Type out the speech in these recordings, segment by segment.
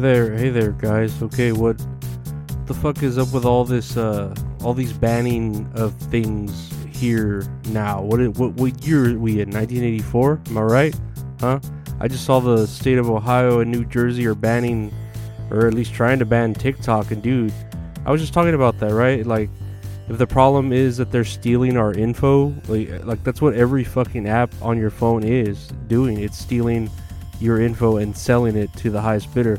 there, hey there, guys. Okay, what the fuck is up with all this, uh, all these banning of things here now? What, what, what year are we in? 1984? Am I right? Huh? I just saw the state of Ohio and New Jersey are banning, or at least trying to ban TikTok. And dude, I was just talking about that, right? Like, if the problem is that they're stealing our info, like, like that's what every fucking app on your phone is doing. It's stealing your info and selling it to the highest bidder.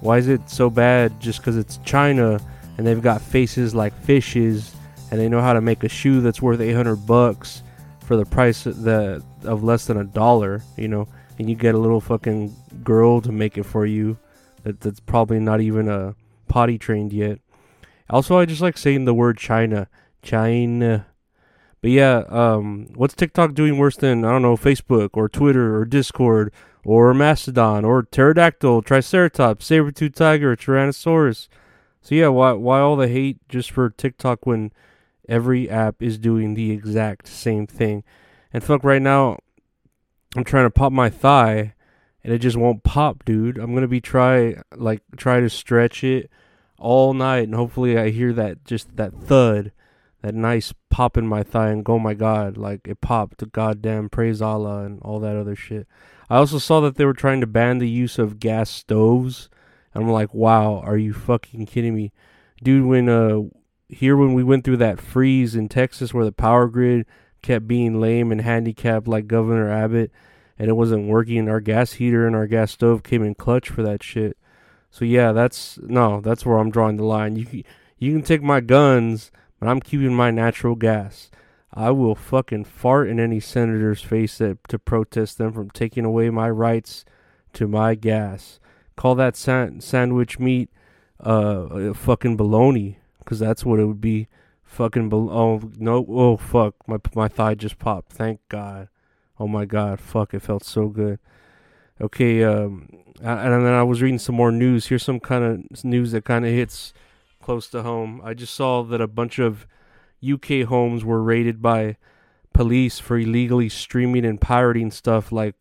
Why is it so bad just because it's China and they've got faces like fishes and they know how to make a shoe that's worth 800 bucks for the price that of less than a dollar, you know, and you get a little fucking girl to make it for you that, that's probably not even a potty trained yet. Also, I just like saying the word China, China. But yeah, um, what's TikTok doing worse than I don't know Facebook or Twitter or Discord or Mastodon or Pterodactyl, Triceratops, saber-tooth tiger, Tyrannosaurus? So yeah, why why all the hate just for TikTok when every app is doing the exact same thing? And fuck, right now I'm trying to pop my thigh and it just won't pop, dude. I'm gonna be try like try to stretch it all night and hopefully I hear that just that thud, that nice pop in my thigh and go, oh my god, like it popped, goddamn praise Allah and all that other shit. I also saw that they were trying to ban the use of gas stoves. And I'm like, wow, are you fucking kidding me? Dude, when uh here when we went through that freeze in Texas where the power grid kept being lame and handicapped like Governor Abbott and it wasn't working, our gas heater and our gas stove came in clutch for that shit. So yeah, that's no, that's where I'm drawing the line. You you can take my guns, but I'm keeping my natural gas. I will fucking fart in any senator's face that, to protest them from taking away my rights to my gas. Call that san- sandwich meat uh fucking baloney, cause that's what it would be. Fucking bal- oh no oh fuck my my thigh just popped. Thank God. Oh my God, fuck! It felt so good. Okay, um, and then I was reading some more news. Here's some kind of news that kind of hits close to home. I just saw that a bunch of UK homes were raided by police for illegally streaming and pirating stuff like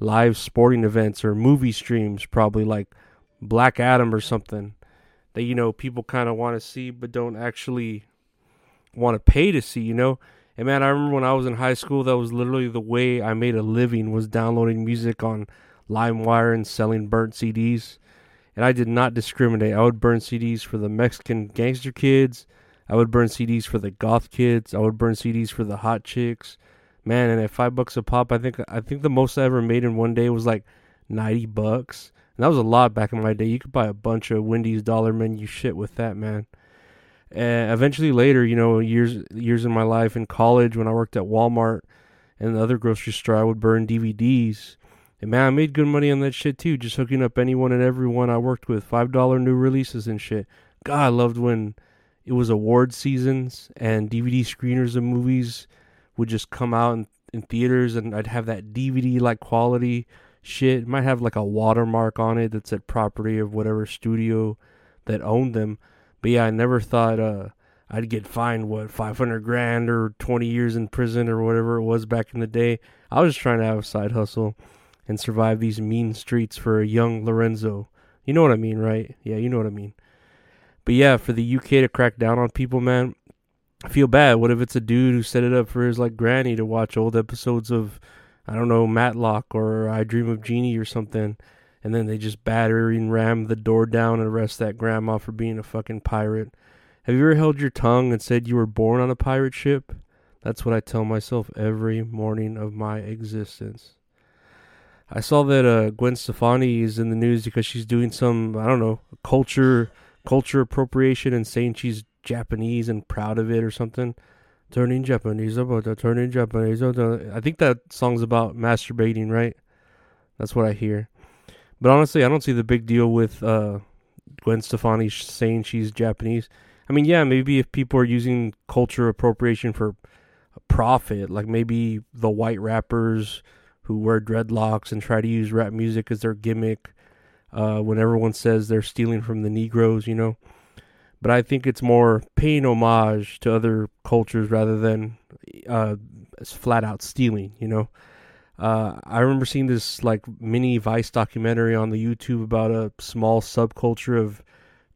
live sporting events or movie streams, probably like Black Adam or something that you know people kind of want to see but don't actually want to pay to see, you know. And man, I remember when I was in high school, that was literally the way I made a living was downloading music on LimeWire and selling burnt CDs. And I did not discriminate. I would burn CDs for the Mexican gangster kids. I would burn CDs for the goth kids. I would burn CDs for the hot chicks. Man, and at five bucks a pop, I think I think the most I ever made in one day was like ninety bucks. And that was a lot back in my day. You could buy a bunch of Wendy's dollar menu shit with that, man. And eventually later, you know, years years in my life in college when I worked at Walmart and the other grocery store, I would burn DVDs. And man, I made good money on that shit too, just hooking up anyone and everyone I worked with. Five dollar new releases and shit. God, I loved when it was award seasons and DVD screeners of movies would just come out in, in theaters and I'd have that DVD like quality shit. It might have like a watermark on it that said property of whatever studio that owned them. But yeah, I never thought uh, I'd get fined what 500 grand or 20 years in prison or whatever it was back in the day. I was just trying to have a side hustle and survive these mean streets for a young Lorenzo. You know what I mean, right? Yeah, you know what I mean. But yeah, for the UK to crack down on people, man, I feel bad. What if it's a dude who set it up for his like granny to watch old episodes of I don't know, Matlock or I Dream of Jeannie or something, and then they just batter and ram the door down and arrest that grandma for being a fucking pirate. Have you ever held your tongue and said you were born on a pirate ship? That's what I tell myself every morning of my existence. I saw that uh, Gwen Stefani is in the news because she's doing some I don't know culture culture appropriation and saying she's Japanese and proud of it or something. Turning Japanese about the turning Japanese. I think that song's about masturbating, right? That's what I hear. But honestly, I don't see the big deal with uh, Gwen Stefani saying she's Japanese. I mean, yeah, maybe if people are using culture appropriation for profit, like maybe the white rappers who wear dreadlocks and try to use rap music as their gimmick uh, when everyone says they're stealing from the Negroes, you know. But I think it's more paying homage to other cultures rather than uh, flat out stealing, you know. Uh, I remember seeing this like mini Vice documentary on the YouTube about a small subculture of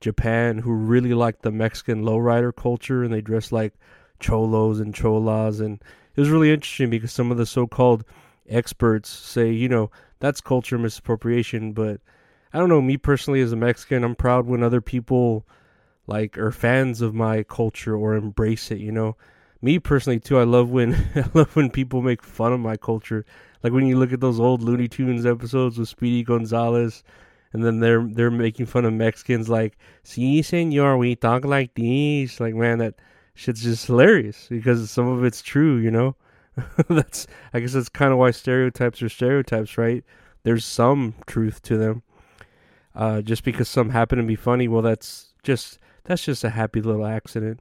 Japan who really liked the Mexican lowrider culture and they dressed like cholos and cholas and it was really interesting because some of the so-called experts say, you know, that's culture misappropriation, but I don't know, me personally as a Mexican, I'm proud when other people like are fans of my culture or embrace it, you know. Me personally too, I love when I love when people make fun of my culture. Like when you look at those old Looney Tunes episodes with Speedy Gonzales and then they're they're making fun of Mexicans like, "See, senor, we talk like this." Like, man, that shit's just hilarious because some of it's true, you know. that's I guess that's kind of why stereotypes are stereotypes, right? There's some truth to them. Uh, just because some happen to be funny, well, that's just that's just a happy little accident.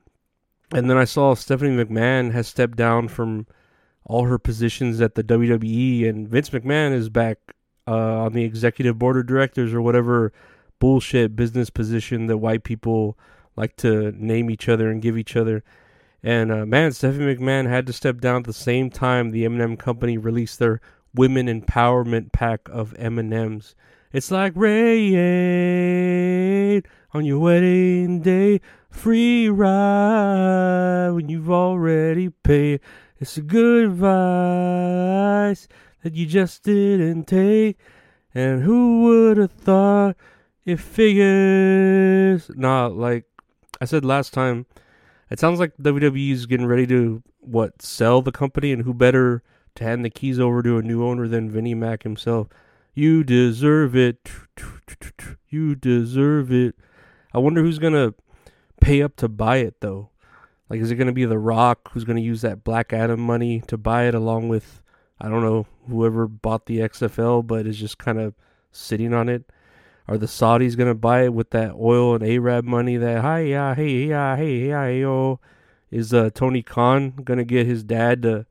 and then I saw Stephanie McMahon has stepped down from all her positions at the WWE, and Vince McMahon is back uh, on the executive board of directors or whatever bullshit business position that white people like to name each other and give each other. And uh, man, Stephanie McMahon had to step down at the same time the M&M company released their women empowerment pack of M&Ms. It's like rain on your wedding day free ride when you've already paid. It's a good advice that you just didn't take. And who would have thought it figures? Nah, like I said last time, it sounds like WWE is getting ready to what sell the company, and who better to hand the keys over to a new owner than Vinnie Mac himself? You deserve it. You deserve it. I wonder who's gonna pay up to buy it though? Like, is it going to be The Rock who's going to use that Black Adam money to buy it along with, I don't know, whoever bought the XFL but is just kind of sitting on it? Are the Saudis going to buy it with that oil and Arab money that, hi, yeah, hey, yeah, hey, yeah, yo? Is uh, Tony Khan going to get his dad to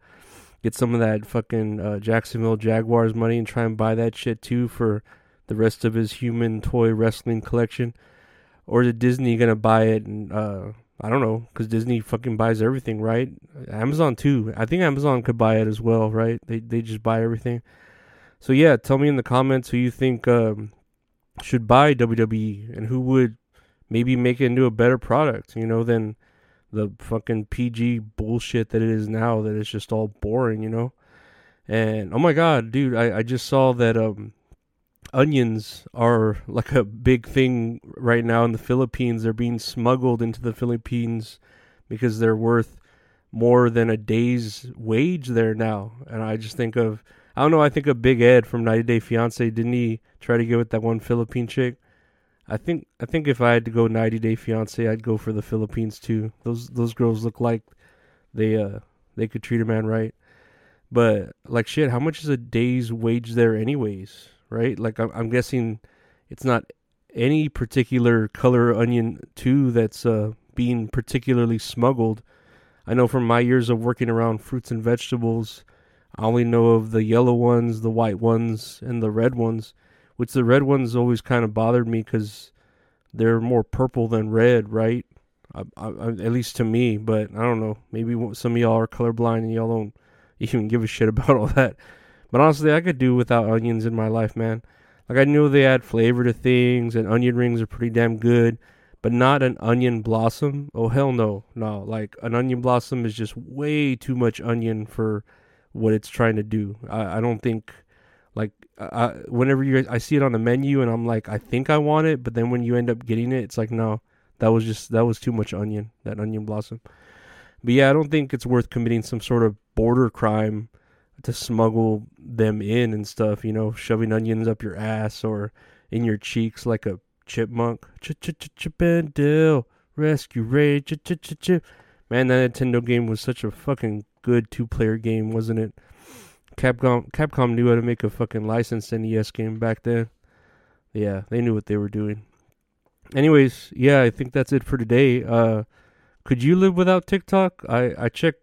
get some of that fucking uh, Jacksonville Jaguars money and try and buy that shit too for the rest of his human toy wrestling collection? Or is Disney gonna buy it? And uh, I don't know, because Disney fucking buys everything, right? Amazon too. I think Amazon could buy it as well, right? They they just buy everything. So yeah, tell me in the comments who you think um, should buy WWE and who would maybe make it into a better product, you know, than the fucking PG bullshit that it is now. That it's just all boring, you know. And oh my god, dude, I, I just saw that um onions are like a big thing right now in the Philippines. They're being smuggled into the Philippines because they're worth more than a day's wage there now. And I just think of I don't know, I think of Big Ed from 90 Day Fiance. Didn't he try to get with that one Philippine chick? I think I think if I had to go 90 Day Fiance, I'd go for the Philippines too. Those those girls look like they uh they could treat a man right. But like shit, how much is a day's wage there anyways? Right? Like I'm, I'm guessing it's not any particular color onion too that's uh, being particularly smuggled. I know from my years of working around fruits and vegetables, I only know of the yellow ones, the white ones, and the red ones. Which the red ones always kind of bothered me because they're more purple than red, right? I, I, at least to me, but I don't know. Maybe some of y'all are colorblind and y'all don't even give a shit about all that. But honestly, I could do without onions in my life, man. Like I know they add flavor to things, and onion rings are pretty damn good, but not an onion blossom. Oh hell no, no. Like an onion blossom is just way too much onion for what it's trying to do. I, I don't think like I, whenever you I see it on the menu and I'm like I think I want it, but then when you end up getting it, it's like no, that was just that was too much onion. That onion blossom. But yeah, I don't think it's worth committing some sort of border crime to smuggle them in and stuff, you know, shoving onions up your ass or in your cheeks like a chipmunk. Chip and Dale, Rescue Ray, Man, that Nintendo game was such a fucking good two player game, wasn't it? Capcom Capcom knew how to make a fucking licensed NES game back then. Yeah, they knew what they were doing. Anyways, yeah, I think that's it for today. Uh, could you live without TikTok? I I check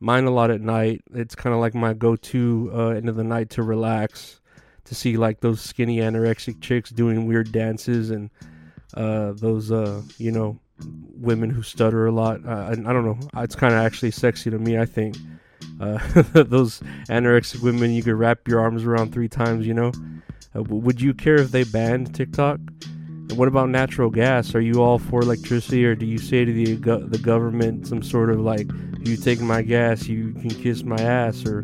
mine a lot at night. It's kind of like my go-to uh, end of the night to relax, to see like those skinny anorexic chicks doing weird dances and uh, those uh, you know women who stutter a lot. Uh, I, I don't know. It's kind of actually sexy to me. I think uh, those anorexic women you could wrap your arms around three times. You know, uh, would you care if they banned TikTok? And what about natural gas? Are you all for electricity, or do you say to the go- the government some sort of like, "You take my gas, you can kiss my ass," or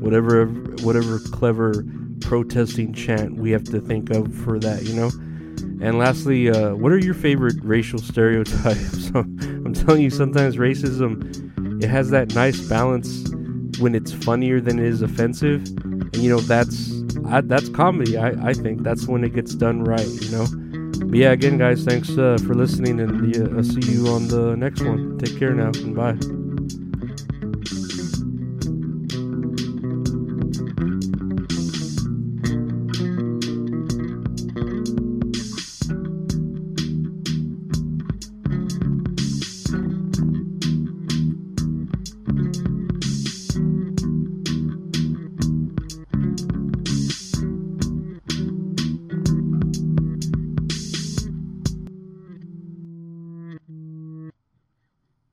whatever whatever clever protesting chant we have to think of for that? You know. And lastly, uh, what are your favorite racial stereotypes? I'm telling you, sometimes racism it has that nice balance when it's funnier than it is offensive, and you know that's I, that's comedy. I, I think that's when it gets done right. You know. But yeah, again, guys, thanks uh, for listening, and yeah, I'll see you on the next one. Take care now, and bye.